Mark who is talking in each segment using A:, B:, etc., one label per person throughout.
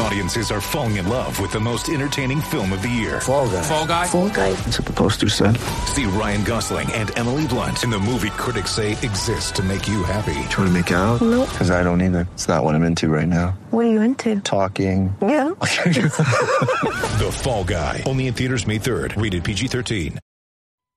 A: Audiences are falling in love with the most entertaining film of the year.
B: Fall guy.
A: Fall Guy.
C: Fall guy.
B: That's what the poster said.
A: See Ryan Gosling and Emily Blunt in the movie critics say exists to make you happy.
B: Trying to make it out?
C: Nope.
B: Because I don't either. It's not what I'm into right now.
C: What are you into?
B: Talking.
C: Yeah.
A: The Fall Guy. Only in theaters May 3rd. Rated PG-13.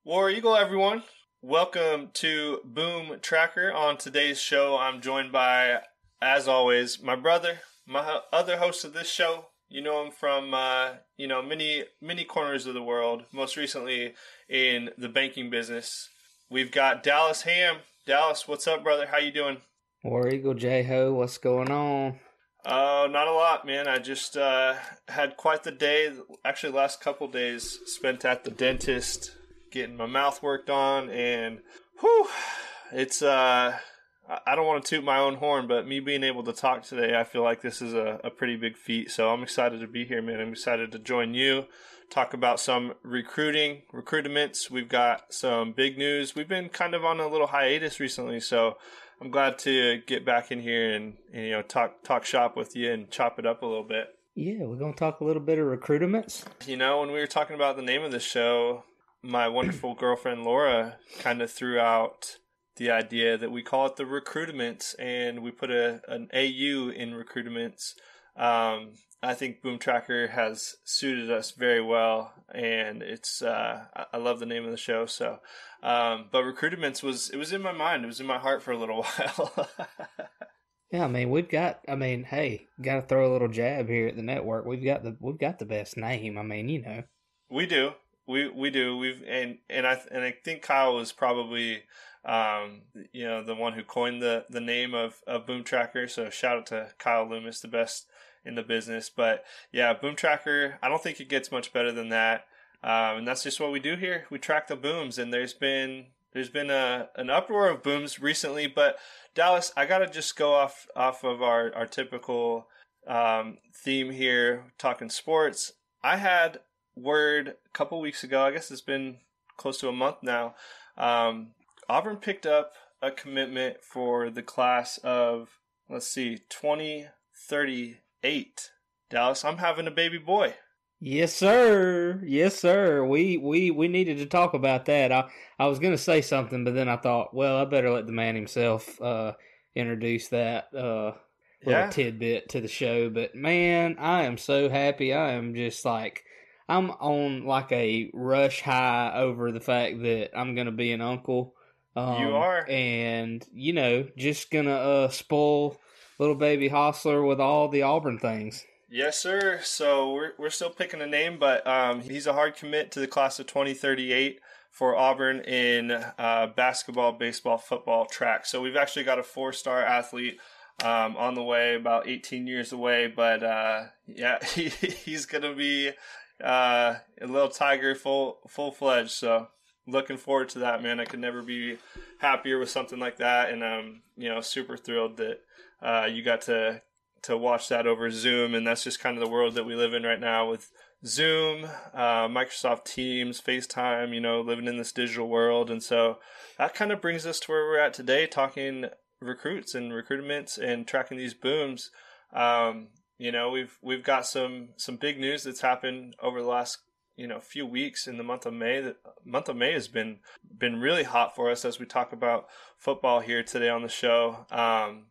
D: War Eagle, everyone. Welcome to Boom Tracker. On today's show, I'm joined by, as always, my brother, my other host of this show. You know him from, uh, you know, many many corners of the world. Most recently in the banking business. We've got Dallas Ham. Dallas, what's up, brother? How you doing?
E: War Eagle J Ho, what's going on?
D: Oh, not a lot, man. I just uh, had quite the day. Actually, last couple days spent at the dentist getting my mouth worked on, and whew, it's. Uh, I- don't want to toot my own horn, but me being able to talk today, I feel like this is a, a pretty big feat. So I'm excited to be here, man. I'm excited to join you, talk about some recruiting, recruitments. We've got some big news. We've been kind of on a little hiatus recently, so I'm glad to get back in here and, and you know talk talk shop with you and chop it up a little bit.
E: Yeah, we're gonna talk a little bit of recruitments.
D: You know, when we were talking about the name of the show, my wonderful girlfriend Laura kind of threw out the idea that we call it the recruitments and we put a an AU in recruitments. Um, I think Boom Tracker has suited us very well, and it's uh, I- love the name of the show. So, um, but recruitments was it was in my mind, it was in my heart for a little while.
E: Yeah, I mean we've got. I mean, hey, got to throw a little jab here at the network. We've got the we've got the best name. I mean, you know.
D: We do. We we do. We've and and I and I think Kyle was probably um you know the one who coined the the name of of Boom Tracker. So shout out to Kyle Loomis, the best in the business. But yeah, Boom Tracker. I don't think it gets much better than that. Um, and that's just what we do here. We track the booms, and there's been there's been a an uproar of booms recently. But Dallas, I gotta just go off off of our our typical um, theme here, talking sports. I had word a couple weeks ago. I guess it's been close to a month now. Um, Auburn picked up a commitment for the class of let's see, twenty thirty eight. Dallas, I'm having a baby boy.
E: Yes, sir. Yes, sir. We we we needed to talk about that. I I was gonna say something, but then I thought, well, I better let the man himself uh, introduce that uh, little
D: Yeah.
E: tidbit to the show. But man, I am so happy. I am just like I'm on like a rush high over the fact that I'm gonna be an uncle. Um,
D: You are.
E: and you know, just gonna uh, spoil little baby Hostler with all the Auburn things.
D: Yes, sir. So we're we're still picking a name, but um, he's a hard commit to the class of 2038 for Auburn in uh, basketball, baseball, football, track. So we've actually got a four-star athlete um, on the way, about 18 years away. But uh, yeah, he, he's gonna be uh, a little tiger, full full fledged. So looking forward to that, man. I could never be happier with something like that, and um, you know, super thrilled that uh, you got to to watch that over Zoom, and that's just kind of the world that we live in right now with Zoom, uh, Microsoft Teams, FaceTime. You know, living in this digital world, and so that kind of brings us to where we're at today, talking recruits and recruitments and tracking these booms. Um, you know, we've we've got some some big news that's happened over the last you know a few weeks in the month of May. The month of May has been been really hot for us as we talk about football here today on the show. Um,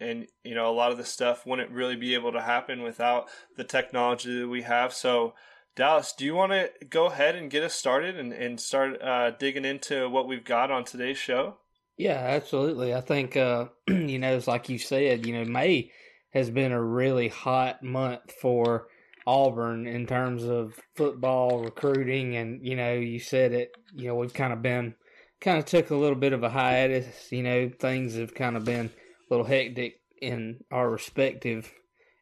D: and you know a lot of the stuff wouldn't really be able to happen without the technology that we have. So, Dallas, do you want to go ahead and get us started and and start uh, digging into what we've got on today's show?
E: Yeah, absolutely. I think uh, you know, it's like you said, you know, May has been a really hot month for Auburn in terms of football recruiting, and you know, you said it. You know, we've kind of been kind of took a little bit of a hiatus. You know, things have kind of been a little hectic in our respective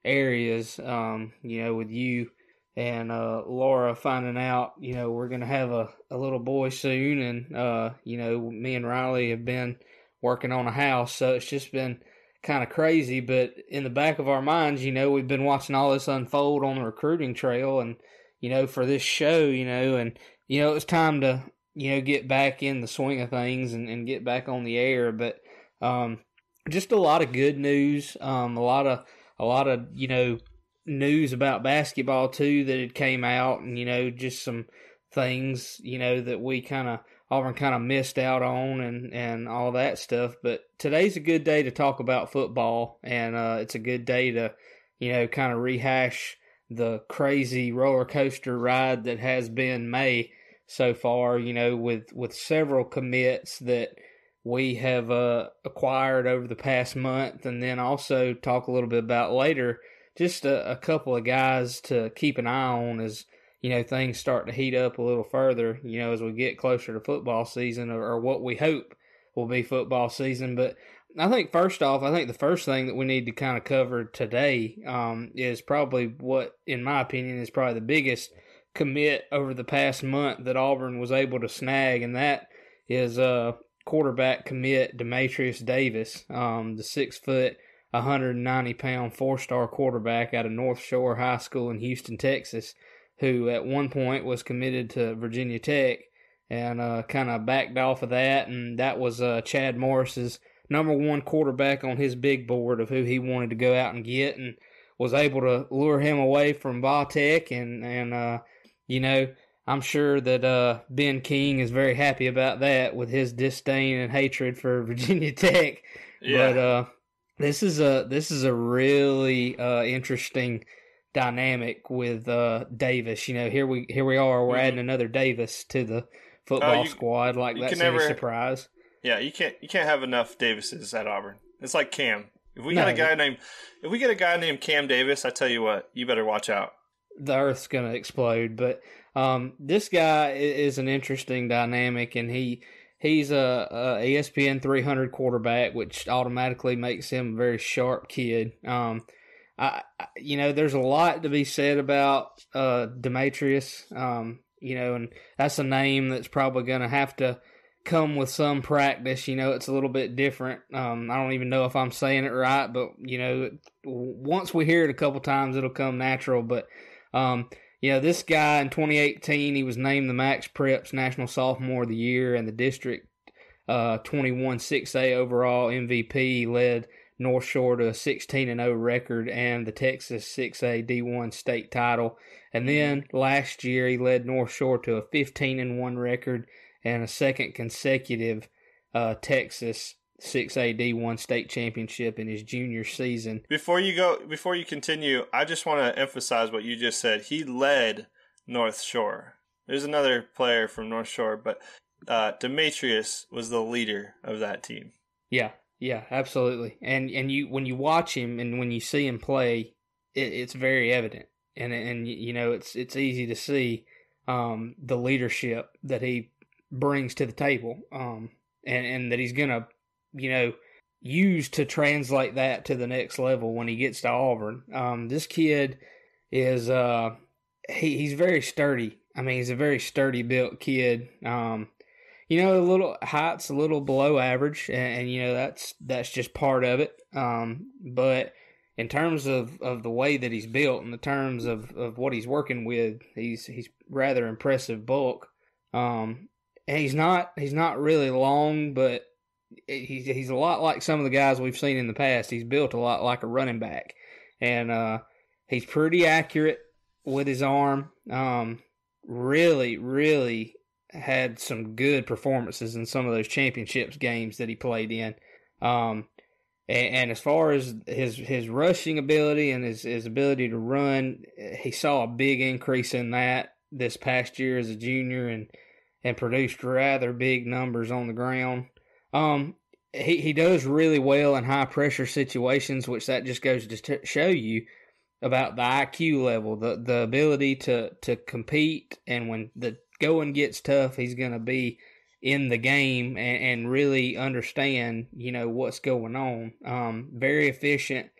E: areas. Um, you know, with you and uh, Laura finding out, you know, we're gonna have a, a little boy soon, and uh, you know, me and Riley have been working on a house, so it's just been kind of crazy. But in the back of our minds, you know, we've been watching all this unfold on the recruiting trail, and you know, for this show, you know, and you know, it's time to, you know, get back in the swing of things and, and get back on the air. But um, just a lot of good news, um, a lot of, a lot of, you know, news about basketball too that had came out and, you know, just some things, you know, that we kind of, Auburn kind of missed out on and, and all that stuff. But today's a good day to talk about football, and uh, it's a good day to, you know, kind of rehash the crazy roller coaster ride that has been May so far. You know, with with several commits that we have uh, acquired over the past month, and then also talk a little bit about later. Just a, a couple of guys to keep an eye on as you know things start to heat up a little further. You know, as we get closer to football season, or, or what we hope will be football season. But I think first off, I think the first thing that we need to kind of cover today um, is probably what, in my opinion, is probably the biggest commit over the past month that Auburn was able to snag, and that is uh, quarterback commit Demetrius Davis, um, the six foot, 190 pound four star quarterback out of North Shore High School in Houston, Texas, who at one point was committed to Virginia Tech and uh, kind of backed off of that, and that was uh, Chad Morris's number one quarterback on his big board of who he wanted to go out and get, and was able to lure him away from Tech, and and uh, you know I'm sure that uh, Ben King is very happy about that with his disdain and hatred for Virginia Tech. Yeah. But uh, this is a this is a really uh, interesting dynamic with uh, Davis. You know, here we here we are. We're mm-hmm. adding another Davis to the football uh, you, squad. Like that's never, a surprise.
D: Yeah, you can't you can't have enough Davises at Auburn. It's like Cam. If we no. got a guy named if we get a guy named Cam Davis, I tell you what, you better watch out.
E: The earth's gonna explode. But um, this guy is an interesting dynamic, and he he's a, a ESPN 300 quarterback, which automatically makes him a very sharp kid. Um, I, you know, there's a lot to be said about uh, Demetrius. Um, you know, and that's a name that's probably going to have to come with some practice. You know, it's a little bit different. Um, I don't even know if I'm saying it right, but you know, once we hear it a couple times, it'll come natural. But um, you know, this guy in 2018, he was named the Max Preps National Sophomore of the Year and the district uh, 21 6A overall MVP. He Led North Shore to a 16 and 0 record and the Texas 6A D1 state title. And then last year he led North Shore to a 15 and 1 record and a second consecutive uh, Texas 6A D1 state championship in his junior season.
D: Before you go, before you continue, I just want to emphasize what you just said. He led North Shore. There's another player from North Shore, but uh, Demetrius was the leader of that team.
E: Yeah, yeah, absolutely. And and you when you watch him and when you see him play, it, it's very evident, and and you know it's it's easy to see um, the leadership that he brings to the table, um, and and that he's gonna you know use to translate that to the next level when he gets to Auburn. Um, this kid is uh, he, he's very sturdy. I mean, he's a very sturdy built kid. Um, you know, a little height's a little below average, and, and, you know that's that's just part of it. Um, but in terms of, of the way that he's built, in the terms of, of what he's working with, he's he's rather impressive bulk. Um, and he's not he's not really long, but he's he's a lot like some of the guys we've seen in the past. He's built a lot like a running back, and uh, he's pretty accurate with his arm. Um, really, really had some good performances in some of those championships games that he played in. Um, and, and, as far as his his rushing ability and his, his ability to run, he saw a big increase in that this past year as a junior and and produced rather big numbers on the ground. Um, he he does really well in high pressure situations, which that just goes to t- show you about the IQ level, the the ability to to compete, and when the going gets tough, he's going to be in the game and, and, really understand, you know, what's going on. Um, very efficient,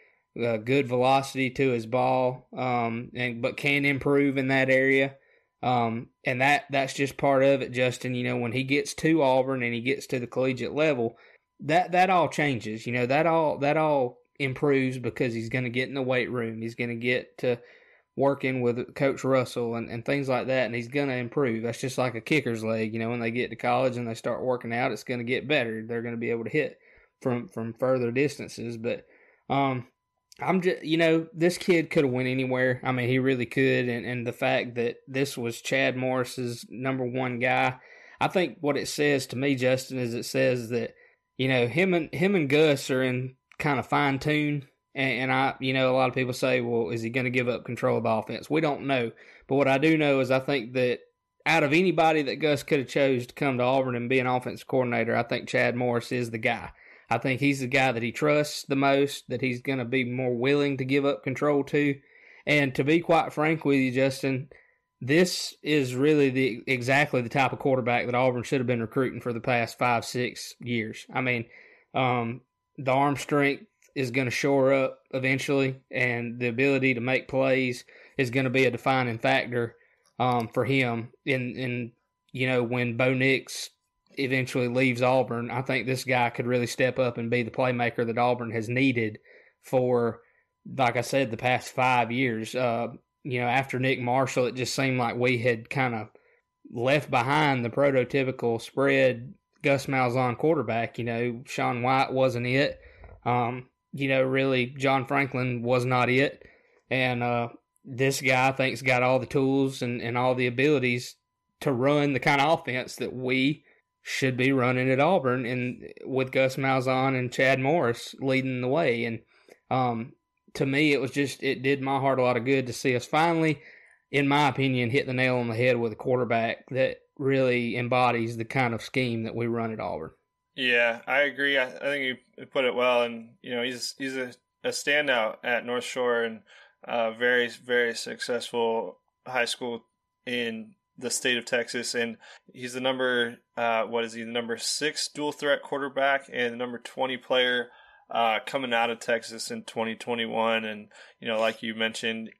E: uh, good velocity to his ball, um, and but can improve in that area. Um, and that that's just part of it, Justin. You know, when he gets to Auburn and he gets to the collegiate level, that that all changes. You know, that all that all improves because he's going to get in the weight room. He's going to get to working with Coach Russell and, and things like that, and he's going to improve. That's just like a kicker's leg. You know, when they get to college and they start working out, it's going to get better. They're going to be able to hit from from further distances. But um, I'm just, you know, this kid could have went anywhere. I mean, he really could. And, and the fact that this was Chad Morris's number one guy, I think what it says to me, Justin, is it says that, you know, him and him and Gus are in kind of fine tune. And, and I, you know, a lot of people say, well, is he going to give up control of the offense? We don't know. But what I do know is I think that out of anybody that Gus could have chose to come to Auburn and be an offense coordinator, I think Chad Morris is the guy. I think he's the guy that he trusts the most, that he's going to be more willing to give up control to. And to be quite frank with you, Justin, this is really the exactly the type of quarterback that Auburn should have been recruiting for the past five, six years. I mean, um, the arm strength is going to shore up eventually, and the ability to make plays is going to be a defining factor um, for him. In in you know when Bo Nix eventually leaves Auburn, I think this guy could really step up and be the playmaker that Auburn has needed for, like I said, the past five years. Uh, you know, after Nick Marshall, it just seemed like we had kind of left behind the prototypical spread Gus Malzahn quarterback. You know, Sean White wasn't it. Um, you know, really, John Franklin was not it. And uh, this guy, I think's got all the tools and, and all the abilities to run the kind of offense that we should be running at Auburn, and with Gus Malzahn and Chad Morris leading the way. And um, to me, it was just it did my heart a lot of good to see us finally, in my opinion, hit the nail on the head with a quarterback that really embodies the kind of scheme that we run at Auburn.
D: Yeah, I agree. I, I think you put it well, and you know he's he's a, a standout at North Shore and uh, very very successful high school in the state of Texas, and he's the number uh, what is he the number six dual threat quarterback and the number twenty player uh, coming out of Texas in 2021. And you know, like you mentioned,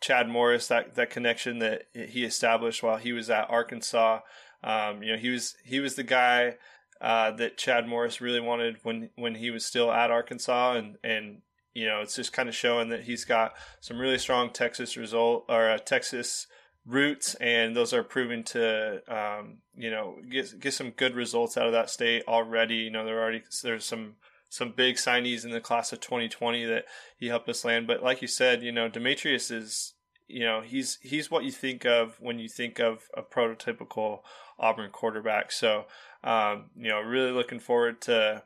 D: Chad Morris that that connection that he established while he was at Arkansas. Um, you know, he was he was the guy uh, that Chad Morris really wanted when when he was still at Arkansas, and and you know, it's just kind of showing that he's got some really strong Texas result or uh, Texas roots, and those are proving to um, you know get get some good results out of that state already. You know, there already there's some some big signees in the class of 2020 that he helped us land. But like you said, you know, Demetrius is you know he's he's what you think of when you think of a prototypical Auburn quarterback. So um, you know, really looking forward to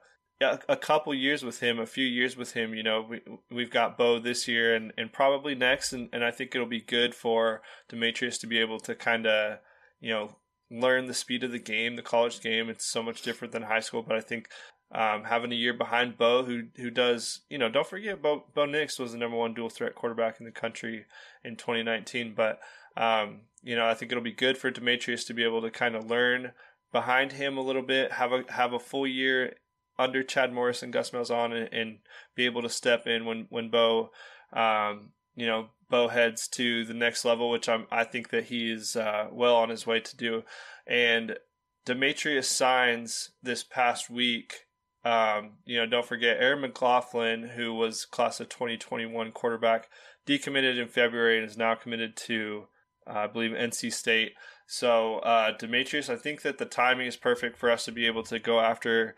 D: a, couple years with him, a few years with him. You know, we we've got Bo this year and, and probably next, and, and I think it'll be good for Demetrius to be able to kind of you know learn the speed of the game, the college game. It's so much different than high school, but I think um, having a year behind Bo, who who does you know don't forget Bo Bo Nix was the number one dual threat quarterback in the country in 2019, but um, you know I think it'll be good for Demetrius to be able to kind of learn behind him a little bit, have a have a full year under Chad Morris and Gus Malzahn and, and be able to step in when when Bo, um, you know, Bo heads to the next level, which I'm I think that he is uh, well on his way to do. And Demetrius signs this past week. Um, you know, don't forget Aaron McLaughlin, who was class of 2021 quarterback, decommitted in February and is now committed to, uh, I believe, NC State. So uh, Demetrius, I think that the timing is perfect for us to be able to go after,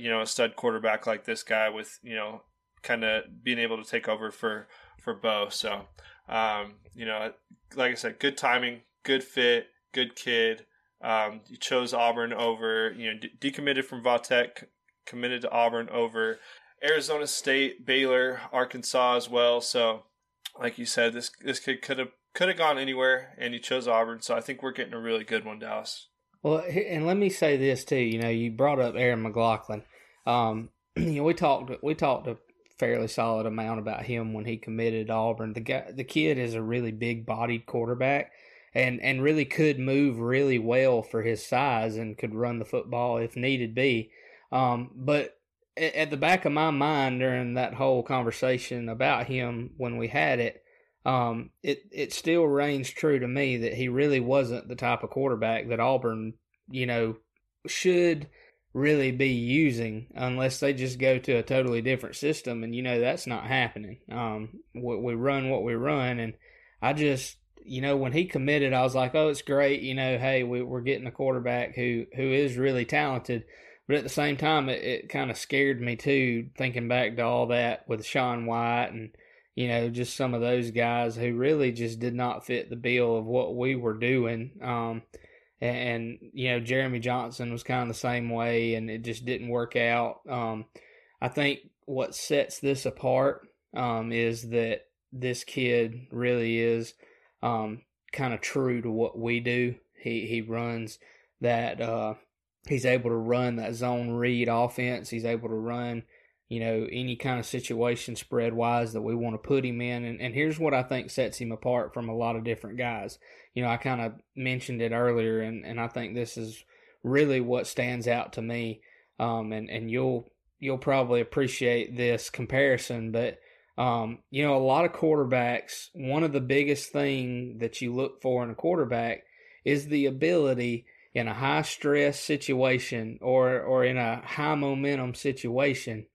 D: you know, a stud quarterback like this guy with, you know, kind of being able to take over for for Bo. So, um, you know, like I said, good timing, good fit, good kid. Um, you chose Auburn over, you know, de- decommitted from Vatech, committed to Auburn over Arizona State, Baylor, Arkansas as well. So, like you said, this this kid could have could have gone anywhere, and he chose Auburn. So I think we're getting a really good one, Dallas.
E: Well, and let me say this too. You know, you brought up Aaron McLaughlin. Um, you know, we talked we talked a fairly solid amount about him when he committed to Auburn. The guy, the kid is a really big bodied quarterback, and and really could move really well for his size and could run the football if needed be. Um, but at the back of my mind during that whole conversation about him when we had it um, it it still reigns true to me that he really wasn't the type of quarterback that Auburn, you know, should really be using unless they just go to a totally different system, and you know that's not happening. Um, we, we run what we run, and I just, you know, when he committed, I was like, oh, it's great. You know, hey, we, we're getting a quarterback who who is really talented. But at the same time, it, it kind of scared me too, thinking back to all that with Sean White and you know, just some of those guys who really just did not fit the bill of what we were doing. Um, and, and, you know, Jeremy Johnson was kind of the same way, and it just didn't work out. Um, I think what sets this apart um, is that this kid really is um, kind of true to what we do. He he runs that. Uh, he's able to run that zone read offense. He's able to run you know, any kind of situation spread wise that we want to put him in. And, and here's what I think sets him apart from a lot of different guys. You know, I kind of mentioned it earlier, and, and I think this is really what stands out to me. Um, and, and you'll you'll probably appreciate this comparison, but um, you know, a lot of quarterbacks, one of the biggest thing that you look for in a quarterback is the ability in a high stress situation or or in a high momentum situation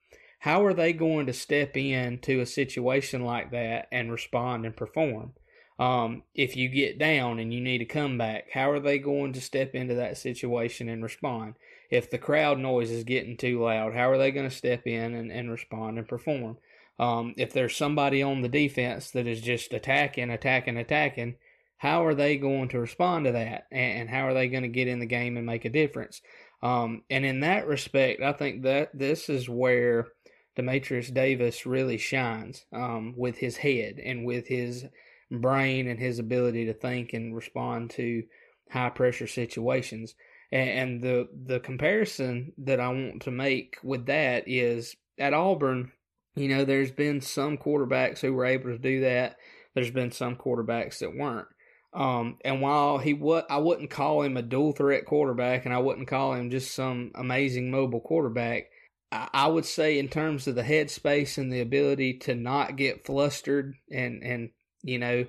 E: how are they going to step into a situation like that and respond and perform? Um, if you get down and you need a comeback, how are they going to step into that situation and respond? If the crowd noise is getting too loud, how are they going to step in and, and respond and perform? Um, if there's somebody on the defense that is just attacking, attacking, attacking, how are they going to respond to that? And, and how are they going to get in the game and make a difference? Um, and in that respect, I think that this is where Demetrius Davis really shines um, with his head and with his brain and his ability to think and respond to high pressure situations. And, and the the comparison that I want to make with that is at Auburn, you know, there's been some quarterbacks who were able to do that. There's been some quarterbacks that weren't. Um, and while he would, I wouldn't call him a dual threat quarterback, and I wouldn't call him just some amazing mobile quarterback. I would say in terms of the headspace and the ability to not get flustered and and you know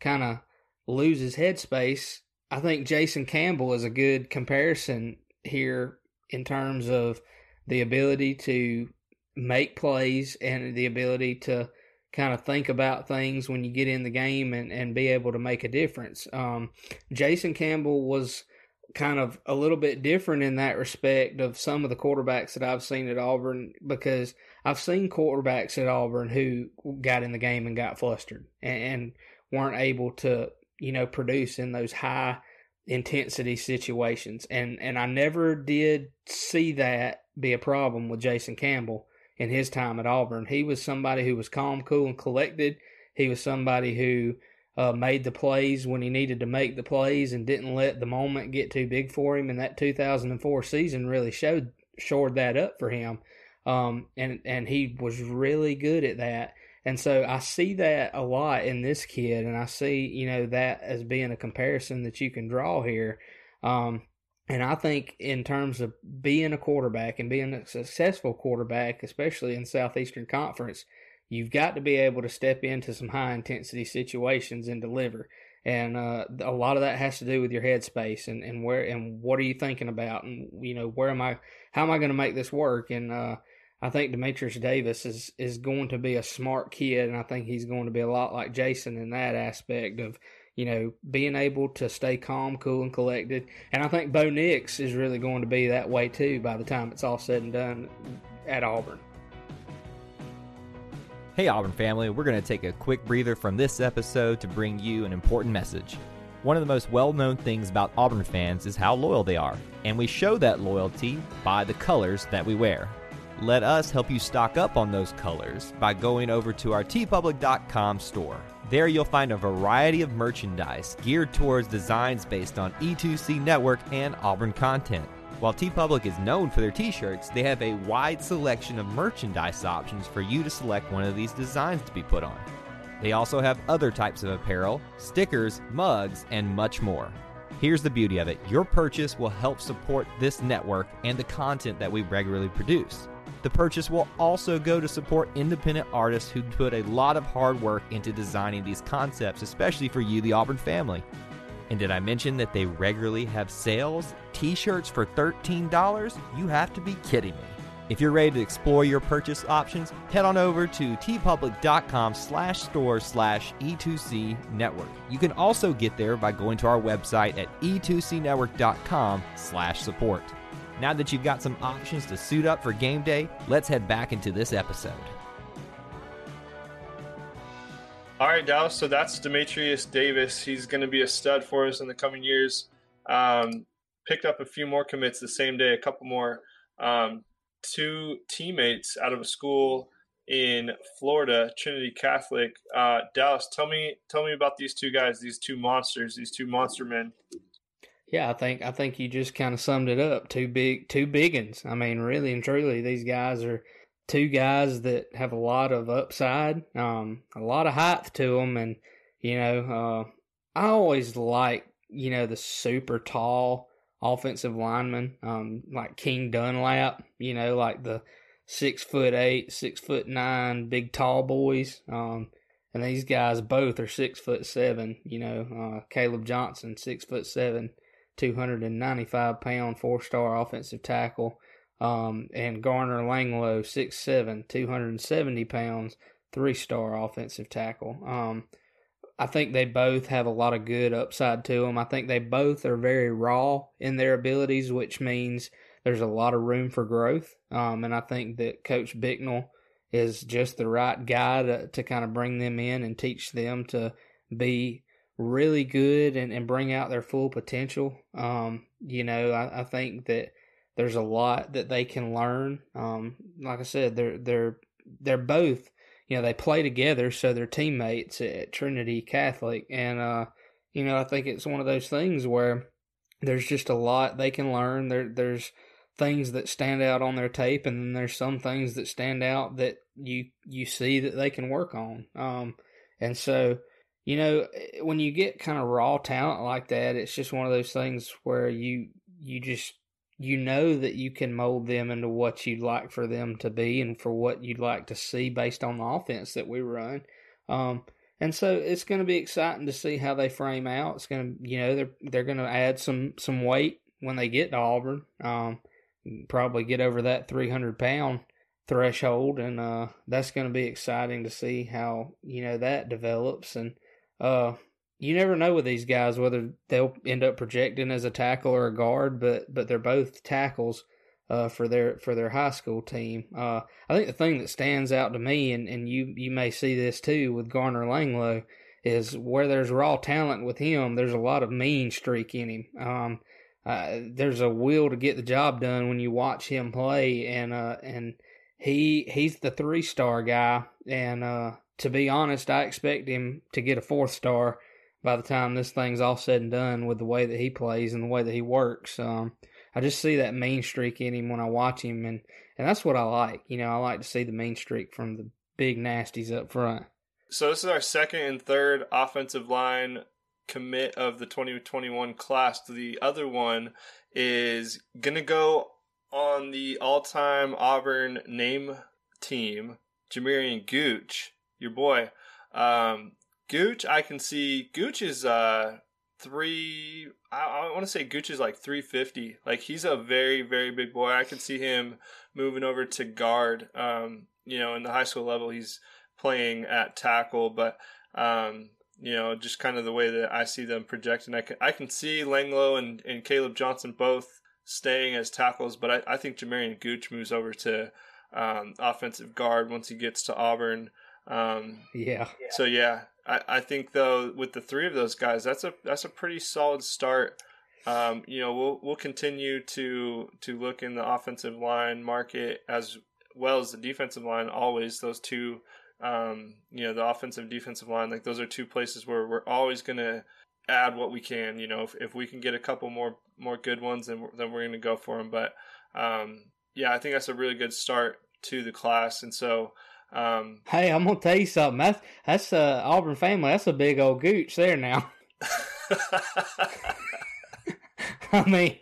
E: kind of lose his headspace, I think Jason Campbell is a good comparison here in terms of the ability to make plays and the ability to kind of think about things when you get in the game and, and be able to make a difference. Um, Jason Campbell was kind of a little bit different in that respect of some of the quarterbacks that I've seen at Auburn because I've seen quarterbacks at Auburn who got in the game and got flustered and, weren't able to, you know, produce in those high intensity situations. And and I never did see that be a problem with Jason Campbell in his time at Auburn. He was somebody who was calm, cool, and collected. He was somebody who uh, made the plays when he needed to make the plays and didn't let the moment get too big for him. And that 2004 season really showed shored that up for him. Um, and and he was really good at that. And so I see that a lot in this kid, and I see you know that as being a comparison that you can draw here. Um, and I think in terms of being a quarterback and being a successful quarterback, especially in Southeastern Conference, you've got to be able to step into some high intensity situations and deliver. And uh, a lot of that has to do with your headspace and, and where and what are you thinking about and you know where am I how am I going to make this work and uh, I think Demetrius Davis is is going to be a smart kid and I think he's going to be a lot like Jason in that aspect of you know being able to stay calm, cool, and collected. And I think Bo Nix is really going to be that way too by the time it's all said and done at Auburn.
F: Hey, Auburn family, we're going to take a quick breather from this episode to bring you an important message. One of the most well known things about Auburn fans is how loyal they are, and we show that loyalty by the colors that we wear. Let us help you stock up on those colors by going over to our teepublic.com store. There you'll find a variety of merchandise geared towards designs based on E2C Network and Auburn content. While TeePublic is known for their t shirts, they have a wide selection of merchandise options for you to select one of these designs to be put on. They also have other types of apparel, stickers, mugs, and much more. Here's the beauty of it your purchase will help support this network and the content that we regularly produce. The purchase will also go to support independent artists who put a lot of hard work into designing these concepts, especially for you, the Auburn family. And did I mention that they regularly have sales? T shirts for $13? You have to be kidding me. If you're ready to explore your purchase options, head on over to teepublic.com slash store slash E2C network. You can also get there by going to our website at e2cnetwork.com slash support. Now that you've got some options to suit up for game day, let's head back into this episode.
D: All right, Dallas. So that's Demetrius Davis. He's going to be a stud for us in the coming years. Um, picked up a few more commits the same day, a couple more. Um, two teammates out of a school in Florida, Trinity Catholic. Uh, Dallas, tell me, tell me about these two guys, these two monsters, these two monster men.
E: Yeah, I think I think you just kind of summed it up. Two big, two biggins. I mean, really and truly, these guys are two guys that have a lot of upside, um, a lot of height to them, and you know, uh, I always like you know the super tall offensive linemen, um, like King Dunlap. You know, like the six foot eight, six foot nine, big tall boys. Um, and these guys both are six foot seven. You know, uh, Caleb Johnson, six foot seven, two hundred and ninety five pound, four star offensive tackle. Um, and Garner Langlo, 6'7", 270 pounds, three star offensive tackle. Um, I think they both have a lot of good upside to them. I think they both are very raw in their abilities, which means there's a lot of room for growth. Um, and I think that Coach Bicknell is just the right guy to, to kind of bring them in and teach them to be really good and, and bring out their full potential. Um, you know, I, I think that there's a lot that they can learn. Um, like I said, they're they're they're both you know they play together, so they're teammates at Trinity Catholic, and uh, you know I think it's one of those things where there's just a lot they can learn. There there's things that stand out on their tape, and then there's some things that stand out that you you see that they can work on. Um, and so you know when you get kind of raw talent like that, it's just one of those things where you you just you know that you can mold them into what you'd like for them to be and for what you'd like to see based on the offense that we run. Um, and so it's going to be exciting to see how they frame out. It's going to, you know, they're they're going to add some some weight when they get to Auburn. Um, probably get over that 300 pound threshold, and uh, that's going to be exciting to see how you know that develops. And uh, you never know with these guys whether they'll end up projecting as a tackle or a guard, but but they're both tackles uh, for their for their high school team. Uh, I think the thing that stands out to me, and, and you you may see this too with Garner Langlo, is where there's raw talent with him. There's a lot of mean streak in him. Um, uh, there's a will to get the job done when you watch him play, and uh, and he he's the three star guy. And uh, to be honest, I expect him to get a fourth star by the time this thing's all said and done with the way that he plays and the way that he works. Um, I just see that mean streak in him when I watch him, and, and that's what I like. You know, I like to see the mean streak from the big nasties up front.
D: So this is our second and third offensive line commit of the 2021 class. The other one is gonna go on the all-time Auburn name team, Jamarian Gooch, your boy. Um, Gooch, I can see Gooch is uh three. I, I want to say Gooch is like three fifty. Like he's a very very big boy. I can see him moving over to guard. Um, you know, in the high school level, he's playing at tackle, but um, you know, just kind of the way that I see them projecting. I can I can see Langlo and, and Caleb Johnson both staying as tackles, but I, I think Jamarian Gooch moves over to um, offensive guard once he gets to Auburn. Um,
E: yeah.
D: So yeah, I, I think though with the three of those guys, that's a that's a pretty solid start. Um, you know, we'll we'll continue to to look in the offensive line market as well as the defensive line. Always those two, um, you know, the offensive defensive line, like those are two places where we're always going to add what we can. You know, if, if we can get a couple more more good ones, then we're, then we're going to go for them. But um, yeah, I think that's a really good start to the class, and so. Um,
E: hey, I'm gonna tell you something. That's that's uh, Auburn family. That's a big old gooch there now. I mean,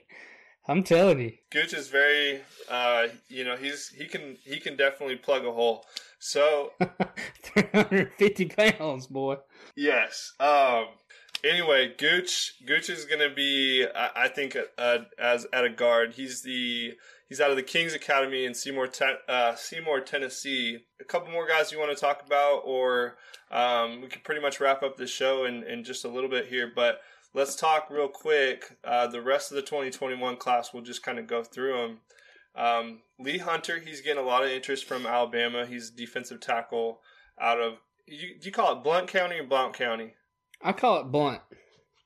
E: I'm telling you,
D: Gooch is very, uh, you know, he's he can he can definitely plug a hole. So
E: 350 pounds, boy.
D: yes, um, Anyway, Gooch Gooch is going to be, I, I think, uh, as at a guard. He's the he's out of the Kings Academy in Seymour, te- uh, Seymour, Tennessee. A couple more guys you want to talk about, or um, we can pretty much wrap up the show in, in just a little bit here. But let's talk real quick. Uh, the rest of the 2021 class, we'll just kind of go through them. Um, Lee Hunter, he's getting a lot of interest from Alabama. He's defensive tackle out of you, do you call it Blount County or Blount County?
E: I call it Blunt.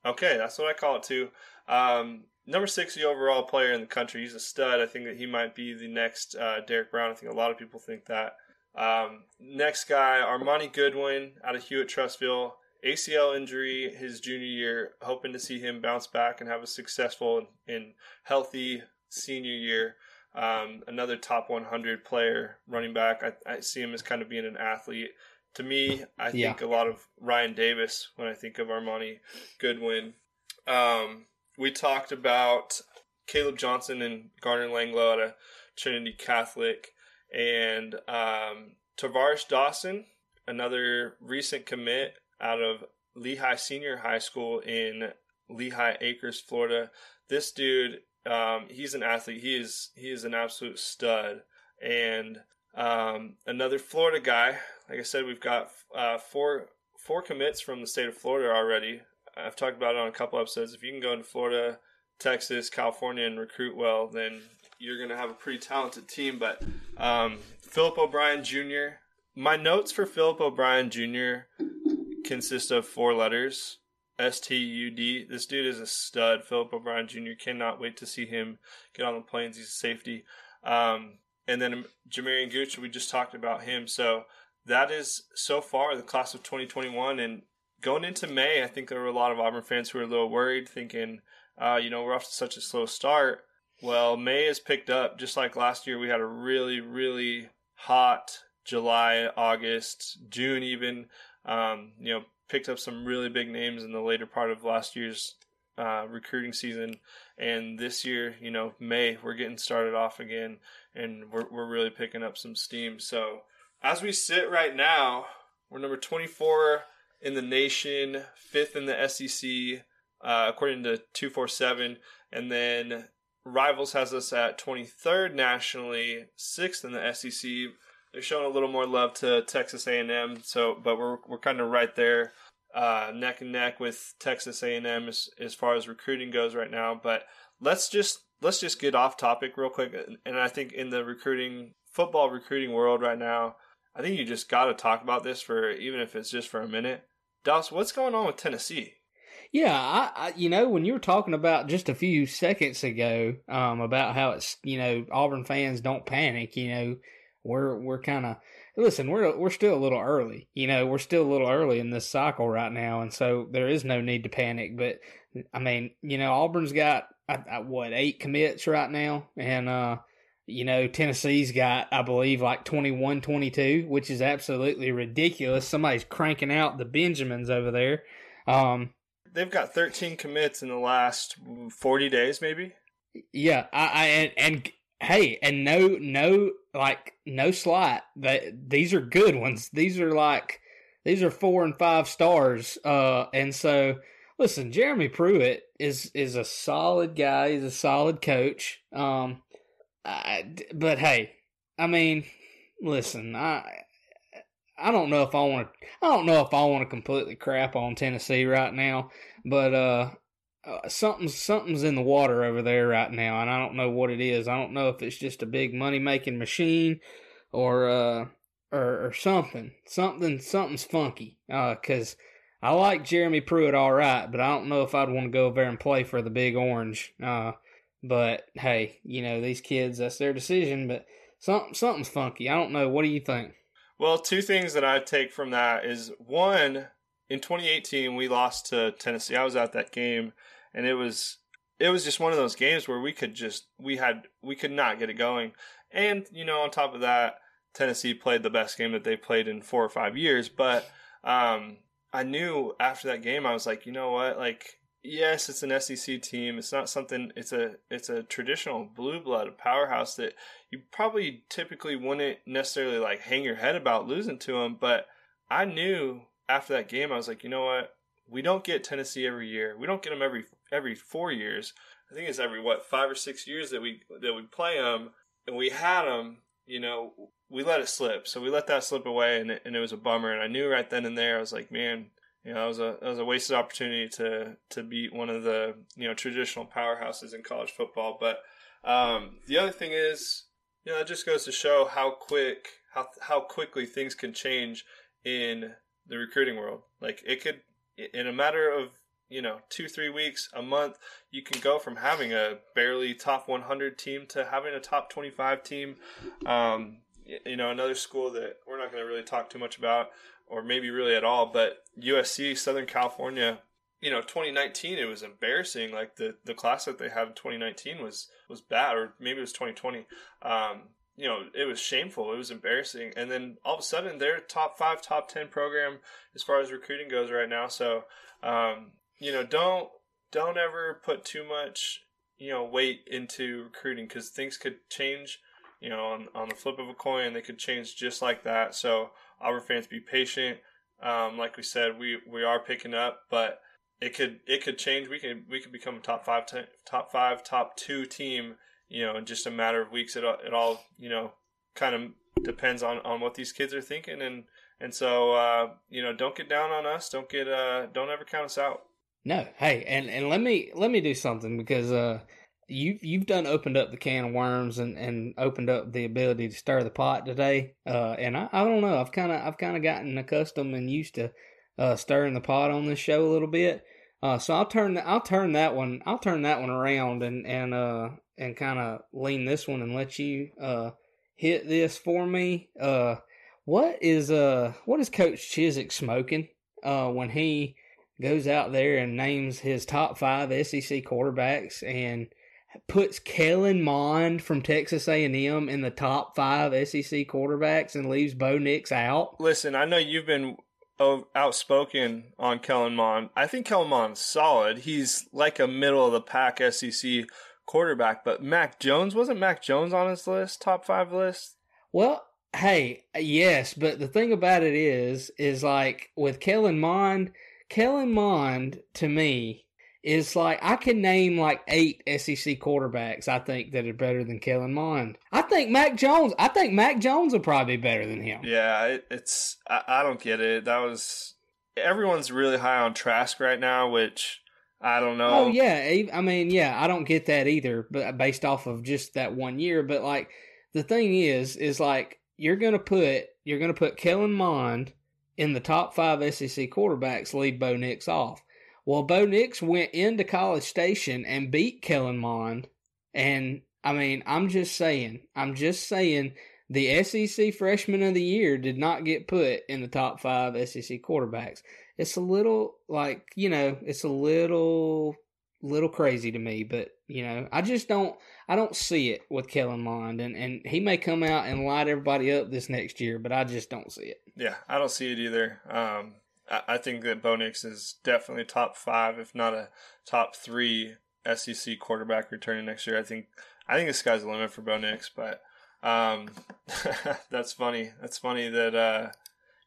D: Okay, that's what I call it too. Um, number 60 overall player in the country. He's a stud. I think that he might be the next uh, Derrick Brown. I think a lot of people think that. Um, next guy, Armoni Goodwin out of Hewitt Trussville. ACL injury his junior year. Hoping to see him bounce back and have a successful and healthy senior year. Um, another top 100 player running back. I, I, see him as kind of being an athlete. To me, I yeah. think a lot of Ryan Davis when I think of Armoni Goodwin. Um, we talked about Caleb Johnson and Garner Langlo at a Trinity Catholic, and um, Tavares Dawson, another recent commit out of Lehigh Senior High School in Lehigh Acres, Florida. This dude, um, he's an athlete. He is he is an absolute stud. And um, another Florida guy. Like I said, we've got uh, four four commits from the state of Florida already. I've talked about it on a couple episodes. If you can go into Florida, Texas, California, and recruit well, then you're going to have a pretty talented team. But um, Philip O'Brien Jr. My notes for Philip O'Brien Jr. consist of four letters. S T U D. This dude is a stud. Philip O'Brien Jr. Cannot wait to see him get on the plains. He's a safety. Um, and then Jamarian Gooch, we just talked about him. So that is so far the class of 2021. And going into May, I think there were a lot of Auburn fans who were a little worried, thinking, uh, you know, we're off to such a slow start. Well, May has picked up. Just like last year, we had a really, really hot July, August, June, even. Um, you know, picked up some really big names in the later part of last year's uh, recruiting season. And this year, you know, May, we're getting started off again and we're, we're really picking up some steam. So, as we sit right now, we're number 24 in the nation, fifth in the SEC, uh, according to 247. And then Rivals has us at 23rd nationally, sixth in the SEC. They're showing a little more love to Texas A&M, so but we're we're kind of right there, uh, neck and neck with Texas A&M as as far as recruiting goes right now. But let's just let's just get off topic real quick. And I think in the recruiting football recruiting world right now, I think you just got to talk about this for even if it's just for a minute. Dos, what's going on with Tennessee?
E: Yeah, I, I, you know when you were talking about just a few seconds ago um, about how it's you know Auburn fans don't panic. You know we're we're kind of listen we're we're still a little early. You know we're still a little early in this cycle right now, and so there is no need to panic. But I mean you know Auburn's got what eight commits right now, and uh, you know Tennessee's got I believe like 21, 22, which is absolutely ridiculous. Somebody's cranking out the Benjamins over there. Um,
D: They've got 13 commits in the last 40 days, maybe.
E: Yeah, I, I and, and hey, and no, no, like no slight. That these are good ones. These are like these are four and five stars. Uh, and so listen, Jeremy Pruitt is is a solid guy. He's a solid coach. Um, I, but hey, I mean, listen, I I don't know if I want to. I don't know if I want to completely crap on Tennessee right now, but uh, uh, something's something's in the water over there right now, and I don't know what it is. I don't know if it's just a big money making machine, or uh, or, or something. Something something's funky. Uh, cause I like Jeremy Pruitt all right, but I don't know if I'd want to go over there and play for the Big Orange. Uh, but hey, you know these kids, that's their decision. But something something's funky. I don't know. What do you think?
D: Well, two things that I take from that is one, in 2018 we lost to Tennessee. I was at that game, and it was it was just one of those games where we could just we had we could not get it going. And you know, on top of that, Tennessee played the best game that they played in four or five years. But um, I knew after that game, I was like, you know what, like yes, it's an SEC team. It's not something. It's a it's a traditional blue blood a powerhouse that you probably typically wouldn't necessarily like hang your head about losing to them. But I knew after that game, I was like, you know what, we don't get Tennessee every year. We don't get them every every four years. I think it's every what five or six years that we that we play them, and we had them. You know, we let it slip. So we let that slip away, and it, and it was a bummer. And I knew right then and there, I was like, man, you know, it was a it was a wasted opportunity to to beat one of the you know traditional powerhouses in college football. But um, the other thing is, you know, it just goes to show how quick how how quickly things can change in the recruiting world. Like it could in a matter of you know two three weeks a month you can go from having a barely top 100 team to having a top 25 team um, you know another school that we're not going to really talk too much about or maybe really at all but usc southern california you know 2019 it was embarrassing like the the class that they had in 2019 was was bad or maybe it was 2020 um, you know, it was shameful. It was embarrassing. And then all of a sudden, they're top five, top ten program as far as recruiting goes right now. So, um, you know, don't don't ever put too much, you know, weight into recruiting because things could change. You know, on on the flip of a coin, they could change just like that. So, Auburn fans, be patient. Um, like we said, we we are picking up, but it could it could change. We could we could become a top five, ten, top five, top two team you know, in just a matter of weeks. It all, it all you know, kind of depends on, on what these kids are thinking. And, and so, uh, you know, don't get down on us. Don't get, uh, don't ever count us out.
E: No. Hey, and, and let me, let me do something because, uh, you you've done opened up the can of worms and, and opened up the ability to stir the pot today. Uh, and I, I don't know. I've kind of I've kind of gotten accustomed and used to uh, stirring the pot on this show a little bit. Uh, so I'll turn I'll turn that one I'll turn that one around and and uh and kind of lean this one and let you uh, hit this for me. Uh, what is uh what is Coach Chizik smoking uh, when he goes out there and names his top five SEC quarterbacks and puts Kellen Mond from Texas A&M in the top five SEC quarterbacks and leaves Bo Nix out?
D: Listen, I know you've been outspoken on Kellen Mond. I think Kellen Mond's solid. He's like a middle of the pack SEC quarterback, but Mac Jones wasn't Mac Jones on his list, top five list.
E: Well, hey, yes, but the thing about it is, is like with Kellen Mond, Kellen Mond to me is like I can name like eight SEC quarterbacks I think that are better than Kellen Mond. I think Mac Jones. I think Mac Jones will probably be better than him.
D: Yeah, it, it's I, I don't get it. That was everyone's really high on Trask right now, which I don't know.
E: Oh yeah, I mean yeah, I don't get that either, but uh, based off of just that one year. But like the thing is, is like you're gonna put you're gonna put Kellen Mond in the top five SEC quarterbacks, leave Bo Nix off. Well, Bo Nix went into College Station and beat Kellen Mond, and I mean I'm just saying, I'm just saying. The SEC Freshman of the Year did not get put in the top five SEC quarterbacks. It's a little like you know it's a little little crazy to me but you know i just don't i don't see it with kellen mond and and he may come out and light everybody up this next year but i just don't see it.
D: Yeah i don't see it either. Um i, think that bo nix is definitely top five if not a top three sec quarterback returning next year i think i think the sky's the limit for bo nix but um that's funny that's funny that uh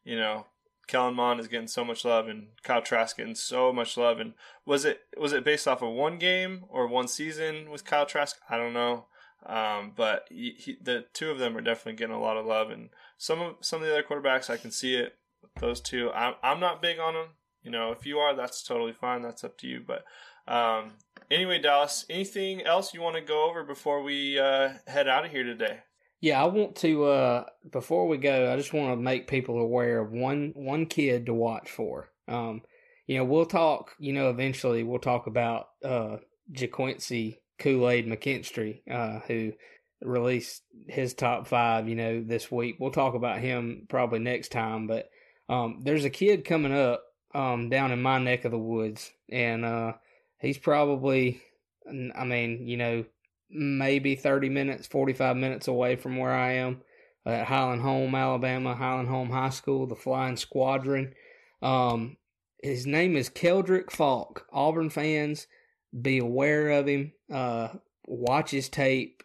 D: you know Kellen Mond is getting so much love and Kyle Trask getting so much love. And was it was it based off of one game or one season with Kyle Trask? I don't know. Um, but he, he, the two of them are definitely getting a lot of love, and some of some of the other quarterbacks, I can see it. Those two, I'm I'm not big on them. You know, if you are, that's totally fine. That's up to you. But um, anyway, Dallas, anything else you want to go over before we uh, head out of here today?
E: Yeah, I want to uh before we go, I just want to make people aware of one one kid to watch for. Um you know, we'll talk, you know, eventually we'll talk about uh Ga'Quincy Kool-Aid McKinstry, uh, who released his top five, you know, this week. We'll talk about him probably next time, but um there's a kid coming up um down in my neck of the woods and uh he's probably I mean, you know, maybe 30 minutes, 45 minutes away from where I am at Highland Home, Alabama, Highland Home High School, the Flying Squadron. Um, his name is Keldrick Faulk. Auburn fans, be aware of him. Uh, watch his tape.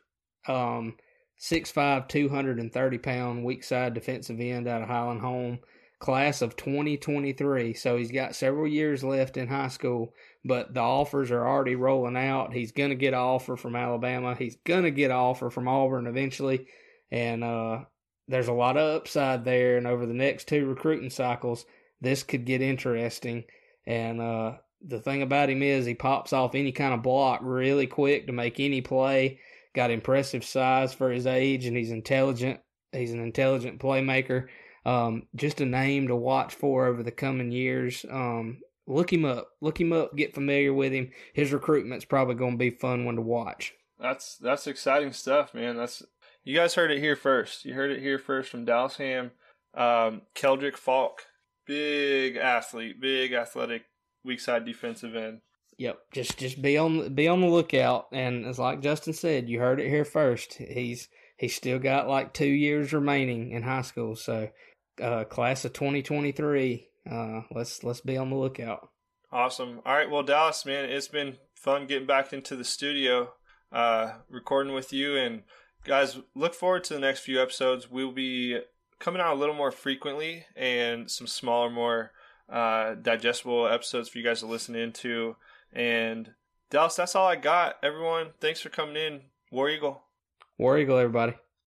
E: Um, 6'5", 230 pound weak side defensive end out of Highland Home. Class of 2023. So he's got several years left in high school, but the offers are already rolling out. He's going to get an offer from Alabama. He's going to get an offer from Auburn eventually. And uh, there's a lot of upside there. And over the next two recruiting cycles, this could get interesting. And uh, the thing about him is he pops off any kind of block really quick to make any play. Got impressive size for his age, and he's intelligent. He's an intelligent playmaker. Um, just a name to watch for over the coming years. Um, look him up. Look him up. Get familiar with him. His recruitment's probably going to be a fun one to watch.
D: That's that's exciting stuff, man. That's you guys heard it here first. You heard it here first from Dallas Ham. Um, Keldrick Faulk, big athlete, big athletic, weak side defensive end.
E: Yep, just just be on be on the lookout. And as like Justin said, you heard it here first. He's he's still got like two years remaining in high school, so uh, class of 2023. Uh, let's let's be on the lookout.
D: Awesome. All right. Well, Dallas, man, it's been fun getting back into the studio, uh, recording with you. And guys, look forward to the next few episodes. We'll be coming out a little more frequently and some smaller, more uh, digestible episodes for you guys to listen into. And Dallas, that's all I got. Everyone, thanks for coming in. War Eagle.
E: War Eagle, everybody.